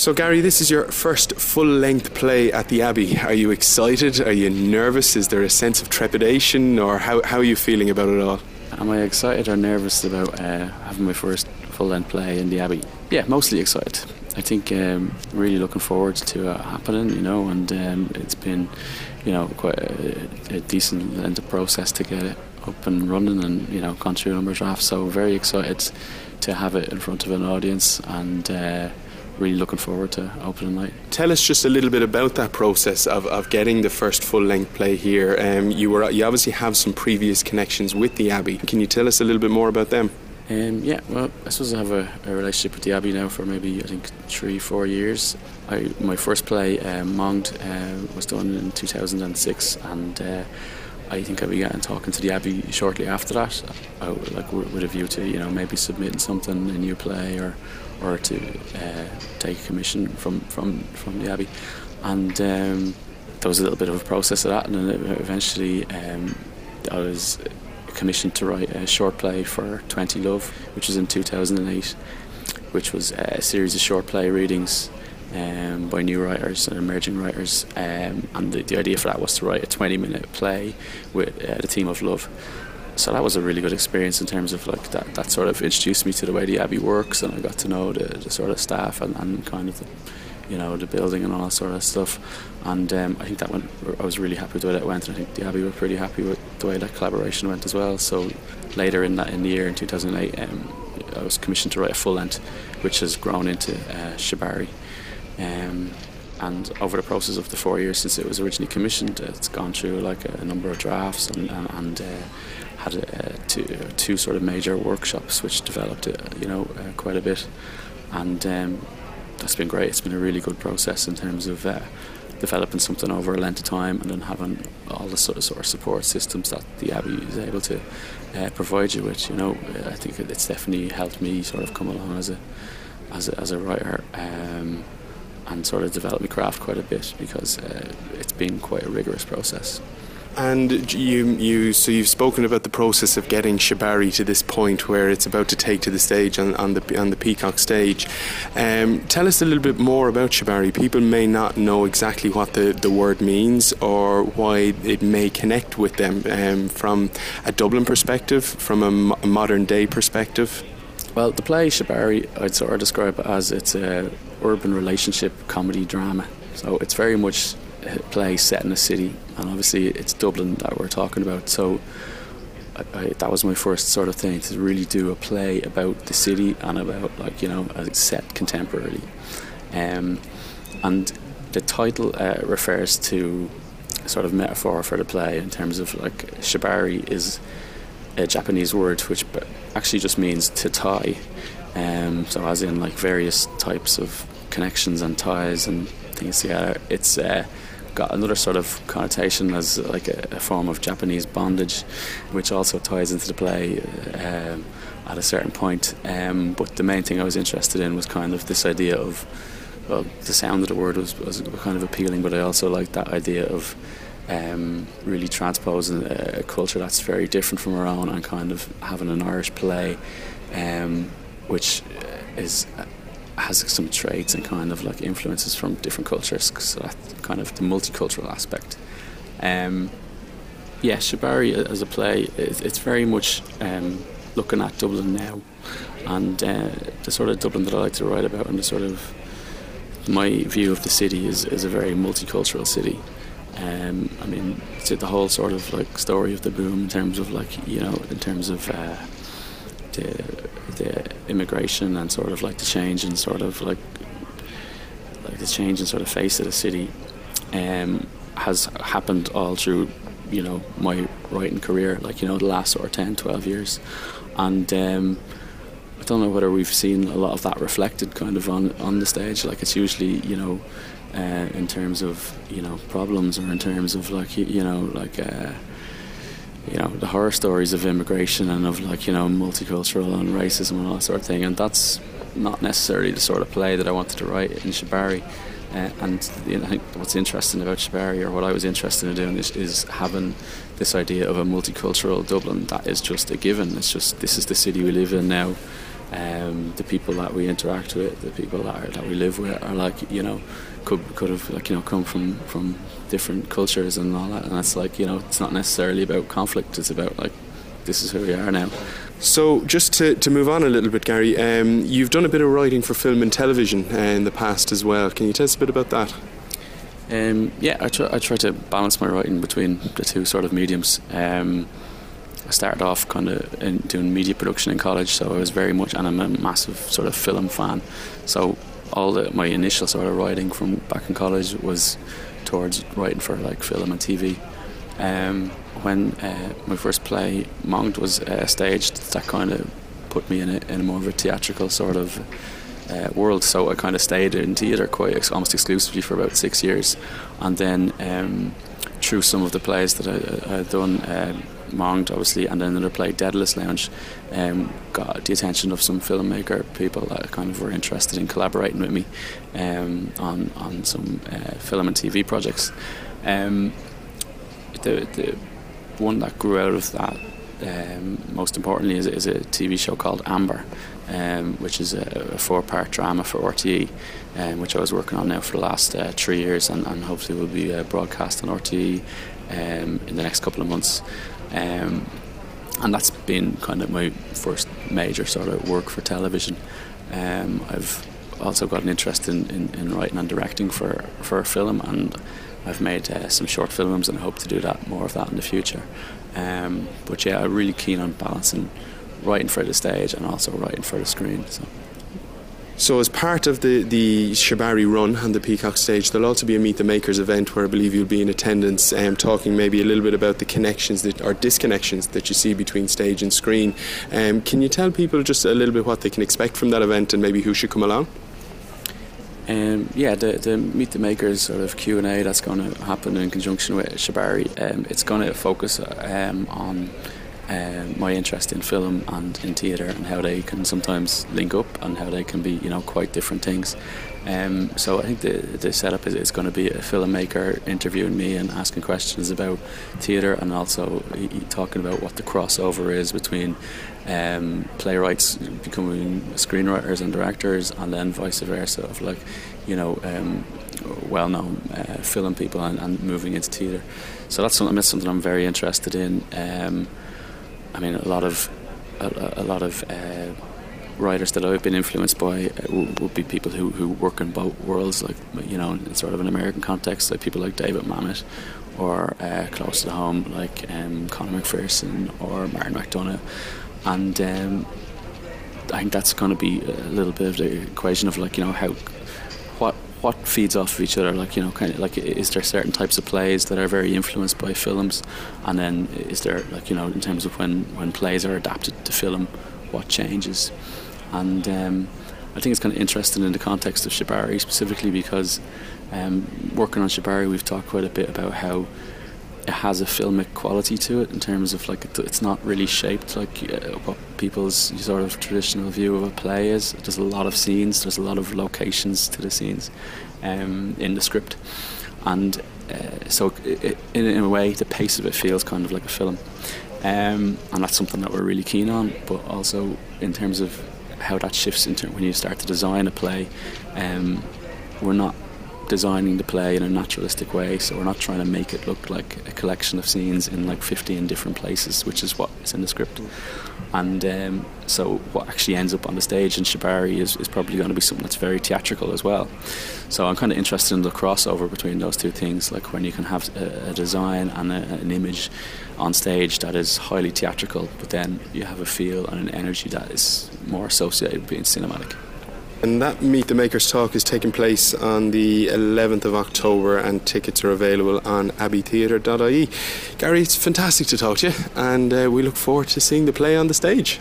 So, Gary, this is your first full length play at the Abbey. Are you excited? Are you nervous? Is there a sense of trepidation, or how, how are you feeling about it all? Am I excited or nervous about uh, having my first full length play in the Abbey? Yeah, mostly excited. I think um, really looking forward to it happening, you know, and um, it's been, you know, quite a, a decent length of process to get it up and running and, you know, gone through a number of drafts. So, very excited to have it in front of an audience and. Uh, really looking forward to opening night. Tell us just a little bit about that process of, of getting the first full length play here. Um, you were you obviously have some previous connections with the Abbey. Can you tell us a little bit more about them? Um, yeah, well, I suppose I have a, a, relationship with the Abbey now for maybe I think three, four years. I, my first play, um, Monged, uh, was done in 2006, and uh, I think I began talking to the Abbey shortly after that, like with a view to you know maybe submitting something, a new play, or or to uh, take a commission from, from, from the Abbey. And um, there was a little bit of a process of that, and then eventually um, I was commissioned to write a short play for 20 Love, which was in 2008, which was a series of short play readings um, by new writers and emerging writers. Um, and the, the, idea for that was to write a 20 minute play with uh, the team of love. So that was a really good experience in terms of like that, that sort of introduced me to the way the abbey works and I got to know the, the sort of staff and, and kind of the you know the building and all that sort of stuff. And um, I think that went I was really happy with the way that went and I think the Abbey were pretty happy with the way that collaboration went as well. So later in that in the year in 2008 um, I was commissioned to write a full length which has grown into uh, Shibari um, and over the process of the four years since it was originally commissioned it's gone through like a, a number of drafts and, and, and uh, had uh, two, two sort of major workshops which developed it, you know, uh, quite a bit, and um, that's been great. It's been a really good process in terms of uh, developing something over a length of time, and then having all the sort of, sort of support systems that the Abbey is able to uh, provide you with. You know, I think it's definitely helped me sort of come along as a as a, as a writer. Um, and sort of develop my craft quite a bit because uh, it's been quite a rigorous process. And you, you, so you've spoken about the process of getting Shibari to this point where it's about to take to the stage on, on the on the Peacock stage. Um, tell us a little bit more about Shibari. People may not know exactly what the, the word means or why it may connect with them um, from a Dublin perspective, from a, mo- modern day perspective. Well, the play Shibari, I'd sort of describe it as it's a urban relationship comedy drama. So it's very much a play set in a city and obviously it's Dublin that we're talking about. So I, I, that was my first sort of thing to really do a play about the city and about like you know a set contemporarily. Um, and the title uh, refers to a sort of metaphor for the play in terms of like shibari is a Japanese word which actually just means to tie. Um, so as in like various types of connections and ties and things together. It's uh, got another sort of connotation as like a, a, form of Japanese bondage, which also ties into the play um, at a certain point. Um, but the main thing I was interested in was kind of this idea of, well, the sound of the word was, was kind of appealing, but I also liked that idea of um, really transposing a, culture that's very different from our own and kind of having an Irish play, um, which is has some traits and kind of like influences from different cultures. So that kind of the multicultural aspect. Um, yeah, Shibari as a play, it's very much um, looking at Dublin now, and uh, the sort of Dublin that I like to write about, and the sort of my view of the city is, is a very multicultural city. Um, I mean, the whole sort of like story of the boom in terms of like you know in terms of uh, the the immigration and sort of like the change and sort of like like the change and sort of face of the city um, has happened all through you know my writing career like you know the last sort of 10 12 years. And um, I don't know whether we've seen a lot of that reflected kind of on on the stage. Like it's usually you know uh, in terms of you know problems or in terms of like you know like uh, you know the horror stories of immigration and of like you know multicultural and racism and all that sort of thing. And that's not necessarily the sort of play that I wanted to write in Shibari. Uh, and you know, I think what's interesting about Shibari or what I was interested in doing is, is having this idea of a multicultural Dublin that is just a given. It's just this is the city we live in now. Um, the people that we interact with, the people that, are, that we live with, are like you know, could could have like you know come from from different cultures and all that. And that's like you know, it's not necessarily about conflict. It's about like this is who we are now. So, just to, to move on a little bit, Gary, um, you've done a bit of writing for film and television uh, in the past as well. Can you tell us a bit about that? Um, yeah, I try, I try to balance my writing between the two sort of mediums. Um, I started off kind of doing media production in college, so I was very much, and I'm a massive sort of film fan. So all the, my initial sort of writing from back in college was towards writing for like film and TV. Um, when uh, my first play, Monged, was uh, staged, that kind of put me in a, in a more of a theatrical sort of uh, world. So I kind of stayed in theatre quite ex- almost exclusively for about six years, and then um, through some of the plays that I, had done. Uh, Monged, obviously, and then another play, Daedalus Lounge, um, got the attention of some filmmaker people that kind of were interested in collaborating with me um, on on some uh, film and TV projects. Um, the the one that grew out of that, um, most importantly, is, is, a TV show called Amber, um, which is a, a four-part drama for RTE, um, which I was working on now for the last uh, three years, and, and, hopefully will be uh, broadcast on RTE um, in the next couple of months. Um, and that's been kind of my first major sort of work for television. Um, I've also got an interest in, in, in, writing and directing for, for film, and I've made uh, some short films and I hope to do that more of that in the future. Um, but yeah, I'm really keen on balancing writing for the stage and also writing for the screen. So. So, as part of the, the Shibari run and the Peacock stage, there'll also be a Meet the Makers event where I believe you'll be in attendance, um, talking maybe a little bit about the connections that or disconnections that you see between stage and screen. Um, can you tell people just a little bit what they can expect from that event and maybe who should come along? Um, yeah, the, the Meet the Makers sort of Q and A that's going to happen in conjunction with Shibari. Um, it's going to focus um, on um, my interest in film and in theatre and how they can sometimes link up and how they can be you know quite different things. Um, so I think the, the setup is, is going to be a filmmaker interviewing me and asking questions about theatre and also talking about what the crossover is between um, playwrights becoming screenwriters and directors, and then vice versa of like, you know, um, well-known uh, film people and, and, moving into theatre. So that's something, that's something I'm very interested in. Um, I mean, a lot of a, a lot of uh, writers that I've been influenced by uh, would be people who, who work in both worlds, like you know, in sort of an American context, like people like David Mamet, or uh, close to home, like um, Conor McPherson or Martin McDonagh and um, I think that's going to be a little bit of the equation of like you know how what what feeds off of each other like you know kind of like is there certain types of plays that are very influenced by films? And then is there like you know in terms of when when plays are adapted to film what changes? And um, I think it's kind of interesting in the context of Shibari specifically because um, working on Shibari we've talked quite a bit about how it has a filmic quality to it in terms of like it's not really shaped like uh, what people's sort of traditional view of a play is. There's a lot of scenes, there's a lot of locations to the scenes um, in the script, and uh, so it, in, in, a way, the pace of it feels kind of like a film, um, and that's something that we're really keen on. But also in terms of how that shifts into when you start to design a play, um, we're not designing the play in a naturalistic way. So we're not trying to make it look like a collection of scenes in like 15 different places, which is what is in the script. And um, so what actually ends up on the stage in Shibari is, is probably going to be something that's very theatrical as well. So I'm kind of interested in the crossover between those two things, like when you can have a, a design and a, an image on stage that is highly theatrical, but then you have a feel and an energy that is more associated with being cinematic. And that Meet the Makers talk is taking place on the 11th of October, and tickets are available on abbeytheatre.ie. Gary, it's fantastic to talk to you, and uh, we look forward to seeing the play on the stage.